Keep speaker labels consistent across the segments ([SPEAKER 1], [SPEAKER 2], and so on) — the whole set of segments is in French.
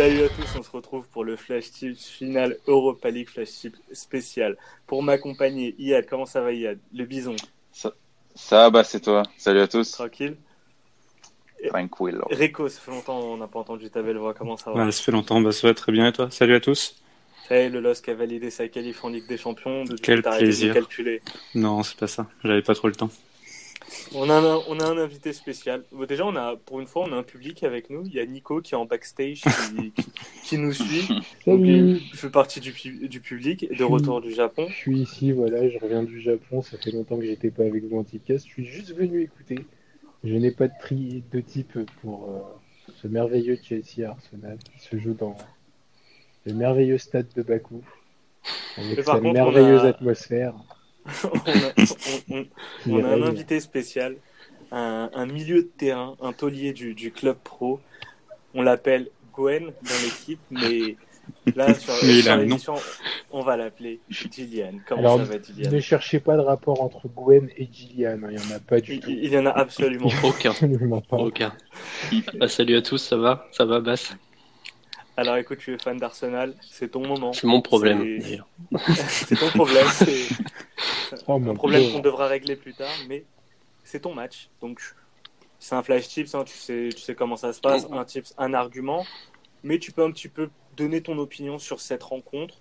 [SPEAKER 1] Salut à tous, on se retrouve pour le Flash Tips final Europa League Flash Tips spécial. Pour m'accompagner, Iad, comment ça va Iad Le bison
[SPEAKER 2] Ça, ça bah c'est toi. Salut à tous.
[SPEAKER 1] Tranquille
[SPEAKER 2] Tranquille.
[SPEAKER 1] Rico, ça fait longtemps on n'a pas entendu ta belle voix, comment ça va?
[SPEAKER 3] Ouais, ça fait longtemps, bah, ça va très bien et toi? Salut à tous.
[SPEAKER 1] Hey, le LOSC a validé sa qualif en Ligue des Champions. De
[SPEAKER 3] Quel
[SPEAKER 1] t'arrêter de
[SPEAKER 3] plaisir.
[SPEAKER 1] calculer.
[SPEAKER 3] Non, c'est pas ça, j'avais pas trop le temps.
[SPEAKER 1] On a, un, on a un invité spécial. Bon, déjà, on a, pour une fois, on a un public avec nous. Il y a Nico qui est en backstage, qui, qui- qui nous suit. Donc, il fait partie du, du public, de retour du Japon.
[SPEAKER 4] je suis ici, voilà, je reviens du Japon, ça fait longtemps que j'étais pas avec vous en je suis juste venu écouter. Je n'ai pas de, tri... de type pour euh, ce merveilleux Chelsea Arsenal qui se joue dans le merveilleux stade de Bakou, avec sa
[SPEAKER 1] contre,
[SPEAKER 4] merveilleuse
[SPEAKER 1] a-
[SPEAKER 4] atmosphère.
[SPEAKER 1] On a, on- on-
[SPEAKER 4] qui
[SPEAKER 1] on a un invité spécial, un, un milieu de terrain, un taulier du, du club pro. On l'appelle Gwen dans l'équipe, mais là, sur,
[SPEAKER 3] Mais
[SPEAKER 1] l'émission, on va l'appeler Gillian. Comment
[SPEAKER 4] Alors,
[SPEAKER 1] ça va, Gillian?
[SPEAKER 4] Ne cherchez pas de rapport entre Gwen et Gillian, hein, il n'y en a pas du
[SPEAKER 1] il,
[SPEAKER 4] tout.
[SPEAKER 1] il y en a absolument
[SPEAKER 5] Aucun.
[SPEAKER 4] Absolument pas.
[SPEAKER 5] Aucun. Bah, salut à tous, ça va? Ça va, Bass
[SPEAKER 1] Alors écoute, tu es fan d'Arsenal, c'est ton moment.
[SPEAKER 5] C'est mon problème,
[SPEAKER 1] C'est-
[SPEAKER 5] d'ailleurs.
[SPEAKER 1] C'est ton problème, c'est
[SPEAKER 4] Oh,
[SPEAKER 1] un problème qu'on devra régler plus tard, mais c'est ton match. Donc c'est un flash tips, hein, tu, sais, tu sais comment ça se passe, un tips, un argument, mais tu peux un petit peu donner ton opinion sur cette rencontre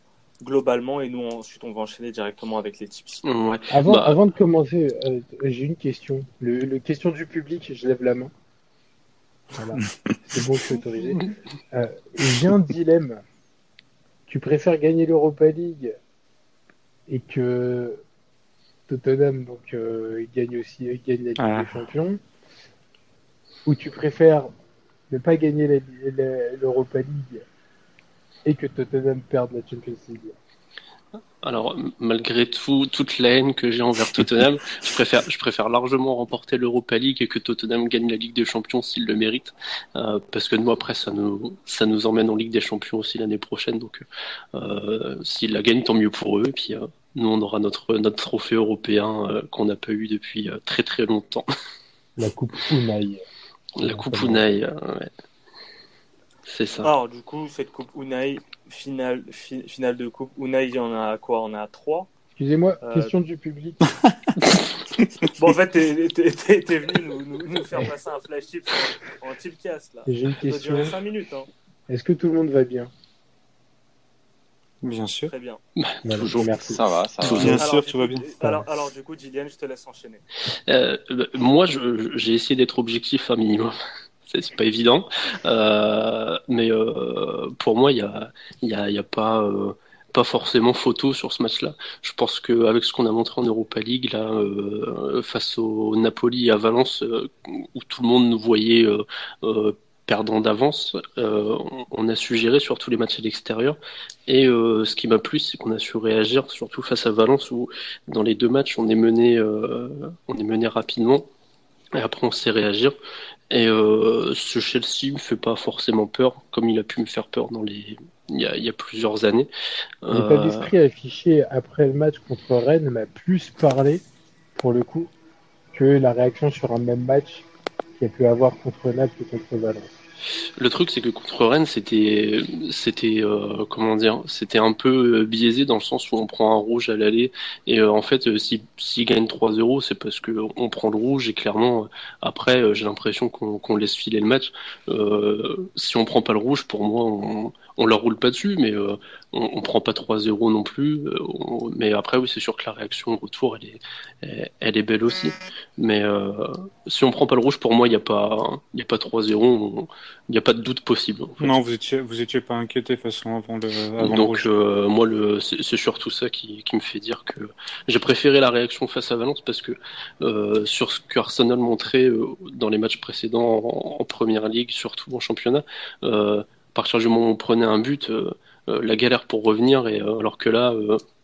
[SPEAKER 1] globalement et nous ensuite on va enchaîner directement avec les tips.
[SPEAKER 5] Ouais.
[SPEAKER 4] Avant,
[SPEAKER 5] Bah.
[SPEAKER 4] avant de commencer, euh, j'ai une question. Le, le question du public, je lève la main. Voilà. C'est bon, je suis autorisé. Euh, j'ai un dilemme. Tu préfères gagner l'Europa League et que Tottenham donc euh, gagne aussi gagne la Ligue
[SPEAKER 3] Ah.
[SPEAKER 4] des Champions, ou tu préfères ne pas gagner l'Europa League et que Tottenham perde la Champions League?
[SPEAKER 5] Alors, malgré tout, toute la haine que j'ai envers Tottenham, je préfère, je préfère largement remporter l'Europa League et que Tottenham gagne la Ligue des Champions s'il le mérite. Euh, parce que nous, après, ça nous, ça nous emmène en Ligue des Champions aussi l'année prochaine. Donc, euh, s'ils la gagnent, tant mieux pour eux. Et puis, euh, nous, on aura notre, notre trophée européen euh, qu'on n'a pas eu depuis très très longtemps.
[SPEAKER 4] La Coupe Unai.
[SPEAKER 5] La Coupe Unai, ouais. C'est ça.
[SPEAKER 1] Alors du coup cette coupe Unai, finale, fi- finale de coupe Unai, il y en a quoi? On a trois?
[SPEAKER 4] Excusez-moi,
[SPEAKER 1] Euh,
[SPEAKER 4] question du public.
[SPEAKER 1] Bon en fait t'es t'es- t'es- t'es venu nous, nous, nous faire passer un flash tip en, en tipcast là.
[SPEAKER 4] J'ai une
[SPEAKER 1] Ça
[SPEAKER 4] question.
[SPEAKER 1] durer 5 minutes, hein.
[SPEAKER 4] Est-ce que tout le monde va bien?
[SPEAKER 3] Bien sûr.
[SPEAKER 1] très bien.
[SPEAKER 4] Voilà,
[SPEAKER 5] Toujours.
[SPEAKER 4] Merci.
[SPEAKER 2] Ça va, ça va.
[SPEAKER 3] Bien
[SPEAKER 1] Alors,
[SPEAKER 3] sûr,
[SPEAKER 1] du
[SPEAKER 3] tout
[SPEAKER 1] coup,
[SPEAKER 3] va bien.
[SPEAKER 1] Alors, alors du coup Gillian, je te laisse enchaîner.
[SPEAKER 5] Euh, bah, moi, je- j'ai essayé d'être objectif un minimum. C'est pas évident, Euh, mais euh, pour moi, il y a, y a, y a pas, euh, pas forcément photo sur ce match-là. Je pense qu'avec ce qu'on a montré en Europa League là, face au Napoli à Valence, où tout le monde nous voyait perdant d'avance, on, a su gérer sur tous les matchs à l'extérieur. Et ce qui m'a plu, c'est qu'on a su réagir, surtout face à Valence, où dans les deux matchs, on est mené, on est mené rapidement. Et après, on sait réagir. Et euh, ce Chelsea me fait pas forcément peur, comme il a pu me faire peur dans les, il y a, il y a plusieurs années.
[SPEAKER 4] L'état
[SPEAKER 5] Euh,
[SPEAKER 4] d'esprit affiché après le match contre Rennes m'a plus parlé, pour le coup, que la réaction sur un même match qu'il a pu avoir contre Naples et contre Valence.
[SPEAKER 5] Le truc, c'est que contre Rennes, c'était, c'était, euh, comment dire, c'était un peu euh, biaisé dans le sens où on prend un rouge à l'aller et euh, en fait, euh, si, s'ils gagnent 3-0, c'est parce que on prend le rouge et clairement, après, j'ai l'impression qu'on, qu'on laisse filer le match. Si on prend pas le rouge, pour moi, on, on leur roule pas dessus, mais euh, on, on prend pas 3-0 non plus. euh, on- mais après, oui, c'est sûr que la réaction au retour, elle est, elle, elle est belle aussi. Mais euh, si on prend pas le rouge, pour moi, il n'y a pas, y a pas 3-0. on- il n'y a pas de doute possible. en fait.
[SPEAKER 3] Non, vous étiez, vous étiez pas inquiété de toute façon avant le, avant le
[SPEAKER 5] Donc
[SPEAKER 3] rouge.
[SPEAKER 5] moi, le, c'est c'est surtout ça qui, qui me fait dire que j'ai préféré la réaction face à Valence parce que sur ce que Arsenal montrait dans les matchs précédents en, en première ligue, surtout en championnat, à partir du moment où on prenait un but, euh, euh, la galère pour revenir, et euh, alors que là,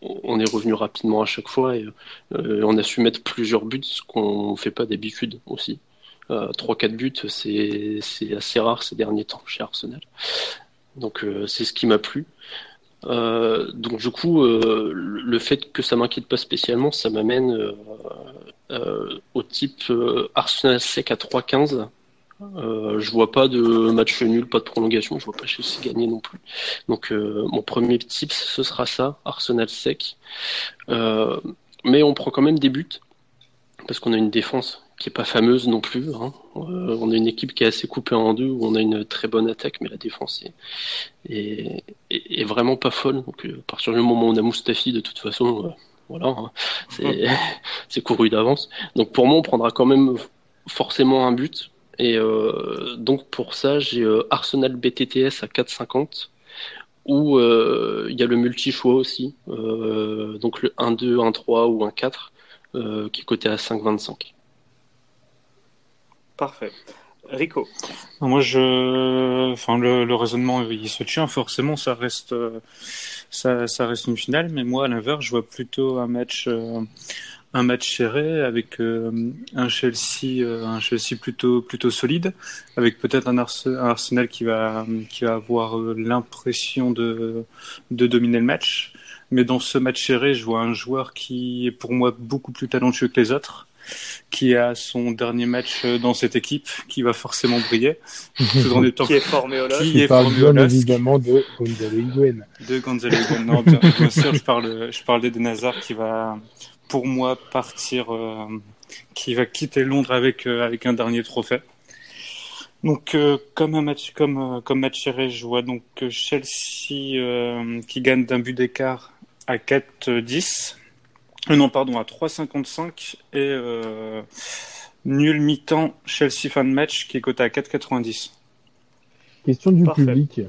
[SPEAKER 5] on est revenu rapidement à chaque fois et on a su mettre plusieurs buts, ce qu'on fait pas d'habitude aussi. Euh, 3-4 buts, c'est assez rare ces derniers temps chez Arsenal. Donc c'est ce qui m'a plu. Donc du coup, le fait que ça m'inquiète pas spécialement, ça m'amène au type Arsenal sec à 3-15 Euh, je vois pas de match nul, pas de prolongation. Je vois pas Chelsea gagner non plus. Donc euh, mon premier tips, ce sera ça, Arsenal sec. Euh, mais on prend quand même des buts parce qu'on a une défense qui est pas fameuse non plus. Hein. On a une équipe qui est assez coupée en deux, où on a une très bonne attaque, mais la défense est, est, est- est vraiment pas folle. Donc à partir du moment où on a Mustafi, de toute façon, voilà, hein, c'est couru d'avance. Donc pour moi, on prendra quand même forcément un but. Et euh, donc pour ça, j'ai euh, Arsenal BTTS à 4,50 ou euh, il y a le multi-choix aussi, euh, donc le 1-2, 1-3 ou 1-4 euh, qui est coté à 5,25.
[SPEAKER 1] Parfait. Rico.
[SPEAKER 3] Moi, je, enfin, le, le raisonnement, il se tient. Forcément, ça reste, ça, ça reste une finale. Mais moi, à l'inverse, je vois plutôt un match, euh, un match serré avec euh, un Chelsea, euh, un Chelsea plutôt, plutôt solide, avec peut-être un, Arse- un Arsenal qui va, qui va avoir euh, l'impression de, de dominer le match. Mais dans ce match serré, je vois un joueur qui est pour moi beaucoup plus talentueux que les autres qui a son dernier match dans cette équipe, qui va forcément briller, tout en étant
[SPEAKER 1] Qui est formé au LOSC.
[SPEAKER 3] Qui est formé au LOSC.
[SPEAKER 4] évidemment de Gonzalo Higuain.
[SPEAKER 3] de Gonzalo Higuain. Non, bien, bien sûr, je parle, je parle d'Eden Hazard qui va, pour moi, partir, euh, qui va quitter Londres avec euh, avec un dernier trophée. Donc, euh, comme un match, comme euh, comme match serré, je vois donc Chelsea euh, qui gagne d'un but d'écart à 4-10. Euh, non, pardon, à 3,55 et euh, nul mi-temps Chelsea fin de match qui est coté à 4,90.
[SPEAKER 4] Question du
[SPEAKER 1] Parfait.
[SPEAKER 4] public.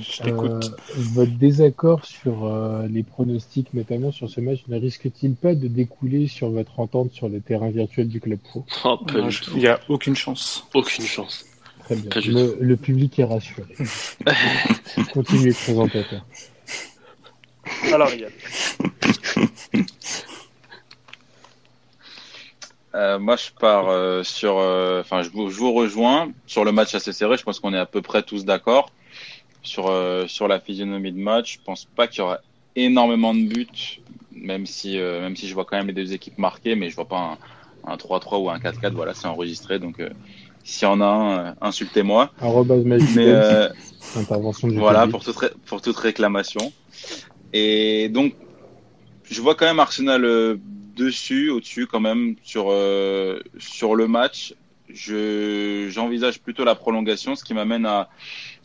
[SPEAKER 3] Je t'écoute.
[SPEAKER 4] Euh, votre désaccord sur euh, les pronostics, notamment sur ce match, ne risque-t-il pas de découler sur votre entente sur le terrain virtuel du club pro?
[SPEAKER 5] Oh, pas
[SPEAKER 3] Non,
[SPEAKER 5] du
[SPEAKER 3] je-
[SPEAKER 5] tout.
[SPEAKER 3] Il n'y a aucune chance.
[SPEAKER 5] Aucune chance.
[SPEAKER 4] Très bien. Le, le public est rassuré. Continuez, présentateur.
[SPEAKER 1] Alors, Yann.
[SPEAKER 2] Euh, moi, je pars euh, sur. euh, Enfin, je vous rejoins sur le match assez serré. Je pense qu'on est à peu près tous d'accord sur euh, sur la physionomie de match. Je pense pas qu'il y aura énormément de buts, même si euh, même si je vois quand même les deux équipes marquées, mais je vois pas un, un 3-3 ou un 4-4. Voilà, c'est enregistré. Donc, euh, s'il y en a un, euh, insultez-moi. Mais
[SPEAKER 4] Dance, intervention du
[SPEAKER 2] voilà, pour toute, ré- pour toute réclamation. Et donc, je vois quand même Arsenal dessus, au-dessus quand même sur, euh, sur le match. Je, j'envisage plutôt la prolongation, ce qui m'amène à,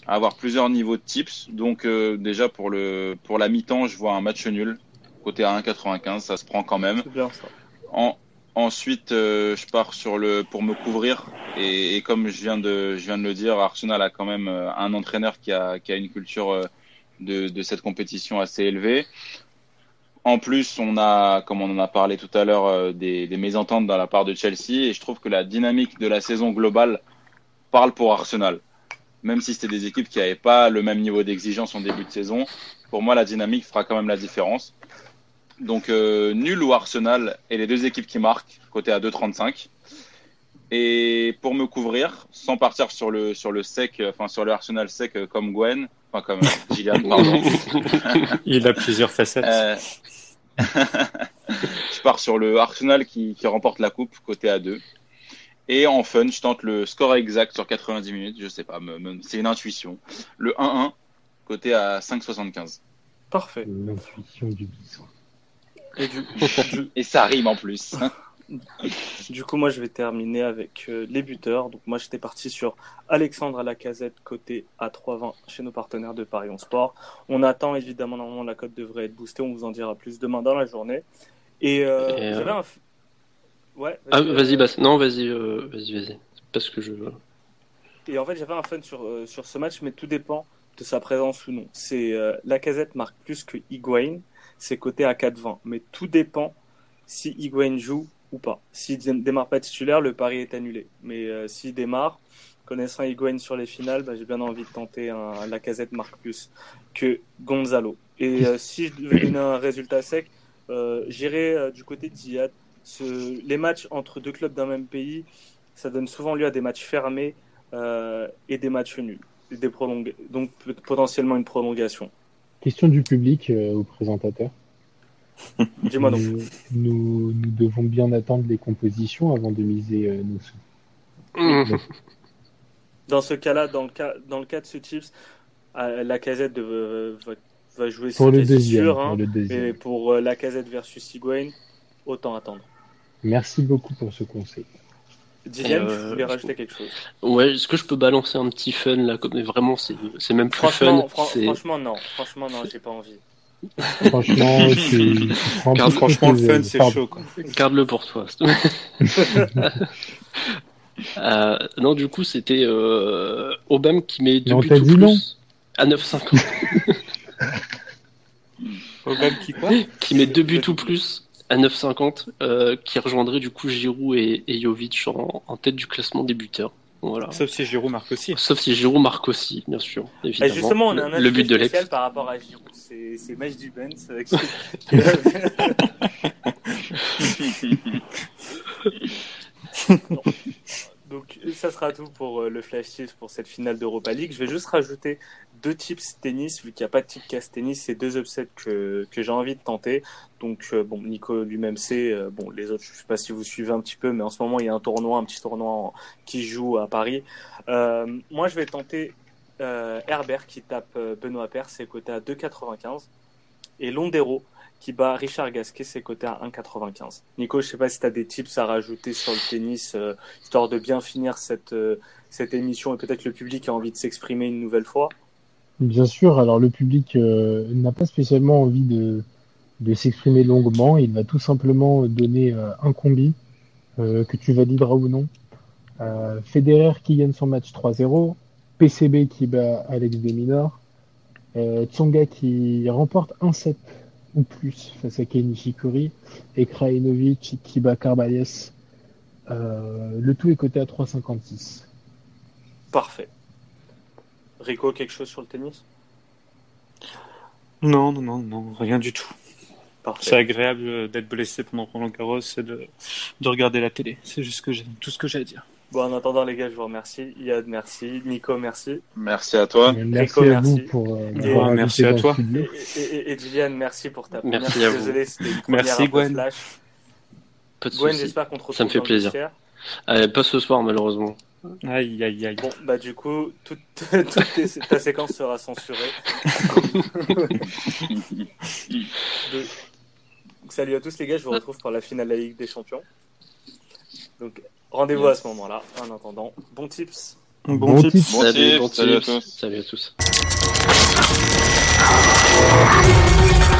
[SPEAKER 2] à avoir plusieurs niveaux de tips. Donc, euh, déjà pour, le, pour la mi-temps, je vois un match nul. Côté à 1,95, ça se prend quand même.
[SPEAKER 1] C'est bien ça.
[SPEAKER 2] En, ensuite, euh, je pars sur le pour me couvrir et, et comme je viens de je viens de le dire, Arsenal a quand même euh, un entraîneur qui a qui a une culture de de cette compétition assez élevée. En plus, on a, comme on en a parlé tout à l'heure, des, des mésententes dans la part de Chelsea et je trouve que la dynamique de la saison globale parle pour Arsenal. Même si c'était des équipes qui n'avaient pas le même niveau d'exigence en début de saison, pour moi, la dynamique fera quand même la différence. Donc euh, nul ou Arsenal et les deux équipes qui marquent, côté à 2,35. Et pour me couvrir, sans partir sur le sur le sec, enfin sur le Arsenal sec comme Gwen, enfin comme euh, Gillian, pardon.
[SPEAKER 3] Il a plusieurs facettes.
[SPEAKER 2] Euh, je pars sur le Arsenal qui, qui remporte la coupe, côté à 2. Et en fun, je tente le score exact sur 90 minutes, je sais pas, c'est une intuition. Le 1-1, côté à 5,75.
[SPEAKER 1] Parfait.
[SPEAKER 4] L'intuition du bison.
[SPEAKER 1] Et du, du,
[SPEAKER 2] Et ça rime en plus.
[SPEAKER 1] du coup, moi, je vais terminer avec euh, les buteurs. Donc, moi, j'étais parti sur Alexandre à la casette, côté A320 chez nos partenaires de Paris en Sport. On attend évidemment, normalement, la cote devrait être boostée. On vous en dira plus demain dans la journée. Et, euh,
[SPEAKER 5] Et, euh,
[SPEAKER 1] j'avais un.
[SPEAKER 5] Ah, vas-y,
[SPEAKER 1] euh,
[SPEAKER 5] Bass. Non, vas-y, euh, vas-y, vas-y. Parce que je.
[SPEAKER 1] Et en fait, j'avais un fun sur, euh, sur ce match, mais tout dépend de sa présence ou non. C'est euh, la casette marque plus que Higuain, c'est coté à 4,20. Mais tout dépend si Higuain joue ou pas. S'il dé- démarre pas titulaire, le pari est annulé. Mais s'il démarre, connaissant Higuain sur les finales, bah, j'ai bien envie de tenter un, la casette marque plus que Gonzalo. Et si je devais donner un résultat sec, j'irai du côté d'Iyad. Ce, les matchs entre deux clubs d'un même pays, ça donne souvent lieu à des matchs fermés euh, et des matchs nuls, des prolong... donc potentiellement une prolongation.
[SPEAKER 4] Question du public euh, au présentateur.
[SPEAKER 1] Dis-moi donc.
[SPEAKER 4] Nous, devons bien attendre les compositions avant de miser euh, nos sous.
[SPEAKER 1] Dans ce cas-là, dans le cas, dans le cas de ce tips, euh, la casette de, va, va jouer
[SPEAKER 4] Pour
[SPEAKER 1] c'est
[SPEAKER 4] le deuxième.
[SPEAKER 1] sûr,
[SPEAKER 4] pour
[SPEAKER 1] hein.
[SPEAKER 4] le deuxième.
[SPEAKER 1] Et pour euh, la casette versus Higuain, autant attendre.
[SPEAKER 4] Merci beaucoup pour ce conseil.
[SPEAKER 1] Dixième,
[SPEAKER 5] Euh,
[SPEAKER 1] je voulais rajouter quelque chose?
[SPEAKER 5] Ouais, est-ce que je peux balancer un petit fun là comme mais vraiment c'est c'est même plus
[SPEAKER 1] Franchement,
[SPEAKER 5] fun.
[SPEAKER 1] fran- franchement, non. Franchement, non, j'ai pas envie.
[SPEAKER 4] Franchement, tu, tu
[SPEAKER 5] Garde-
[SPEAKER 3] Franchement, le fun,
[SPEAKER 4] tu
[SPEAKER 3] c'est chaud. Quoi.
[SPEAKER 5] Garde-le pour toi. Euh, non, du coup, c'était euh, Obama qui met deux
[SPEAKER 4] Non,
[SPEAKER 5] buts
[SPEAKER 4] dit
[SPEAKER 5] plus
[SPEAKER 4] non.
[SPEAKER 5] à 9,50.
[SPEAKER 3] Obama qui quoi?
[SPEAKER 5] Qui met deux buts ou plus à 9,50, euh, qui rejoindrait du coup Giroud et, et Jovic en, en tête du classement des buteurs. Voilà.
[SPEAKER 3] Sauf si Giroud marque aussi.
[SPEAKER 5] Sauf si Giroud marque aussi, bien sûr.
[SPEAKER 1] Et
[SPEAKER 5] Évidemment.
[SPEAKER 1] justement, on a un
[SPEAKER 5] le, but de
[SPEAKER 1] spécial par rapport à Giroud. C'est c'est Match du Benz. ça sera tout pour euh, le flash tips pour cette finale d'Europa League. Je vais juste rajouter deux tips tennis vu qu'il n'y a pas de tip casse tennis. C'est deux upsets que, que j'ai envie de tenter. Donc euh, bon, Nico lui-même sait. euh, bon, les autres, je sais pas si vous suivez un petit peu, mais en ce moment il y a un tournoi, un petit tournoi qui joue à Paris. Moi, je vais tenter Herbert qui tape Benoît Paire, c'est coté à 2,95 et Londero qui bat Richard Gasquet, c'est coté à 1,95. Nico, je sais pas si tu as des tips à rajouter sur le tennis, euh, histoire de bien finir cette, euh, cette émission et peut-être le public a envie de s'exprimer une nouvelle fois.
[SPEAKER 4] Bien sûr, alors le public euh, n'a pas spécialement envie de, de s'exprimer longuement. Il va tout simplement donner un combi que tu valideras ou non. Federer qui gagne son match 3-0, PCB qui bat Alex de Minaur, euh, Tsonga qui remporte un set ou plus face à Kei Nishikori et Krajinovic qui bat Carballes. Euh, le tout est coté à 3,56.
[SPEAKER 1] Parfait. Rico, quelque chose sur le tennis?
[SPEAKER 3] Non, non, non, non, rien du tout. C'est agréable euh, d'être blessé pendant Roland Garros et de, de regarder la télé. C'est juste que j'ai tout ce que j'ai à dire.
[SPEAKER 1] Bon, en attendant, les gars, je vous remercie. Yad, merci. Nico, merci.
[SPEAKER 2] Merci à toi.
[SPEAKER 4] Merci
[SPEAKER 1] Rico,
[SPEAKER 4] à vous
[SPEAKER 1] merci.
[SPEAKER 4] pour euh,
[SPEAKER 1] Et-
[SPEAKER 3] merci à toi.
[SPEAKER 1] Et, et, et, Gillian, merci pour ta première.
[SPEAKER 5] Merci à vous.
[SPEAKER 1] Désolé, c'était une première
[SPEAKER 3] Merci, Gwen.
[SPEAKER 1] flash. Gwen, j'espère qu'on te retrouve
[SPEAKER 5] Ça me fait plaisir. Euh, pas ce soir, malheureusement.
[SPEAKER 3] Aïe, aïe, aïe.
[SPEAKER 1] Bon, bah du coup, toute, toute tes- ta séquence sera censurée. De- salut à tous les gars, je vous retrouve pour la finale de la Ligue des Champions. Donc rendez-vous à ce moment-là. En attendant, bon tips.
[SPEAKER 3] Bon,
[SPEAKER 4] Bon
[SPEAKER 3] tips.
[SPEAKER 4] tips.
[SPEAKER 2] Bon
[SPEAKER 5] Salut,
[SPEAKER 2] tips,
[SPEAKER 5] bon
[SPEAKER 2] salut à
[SPEAKER 5] tips.
[SPEAKER 2] tous.
[SPEAKER 5] Salut à tous.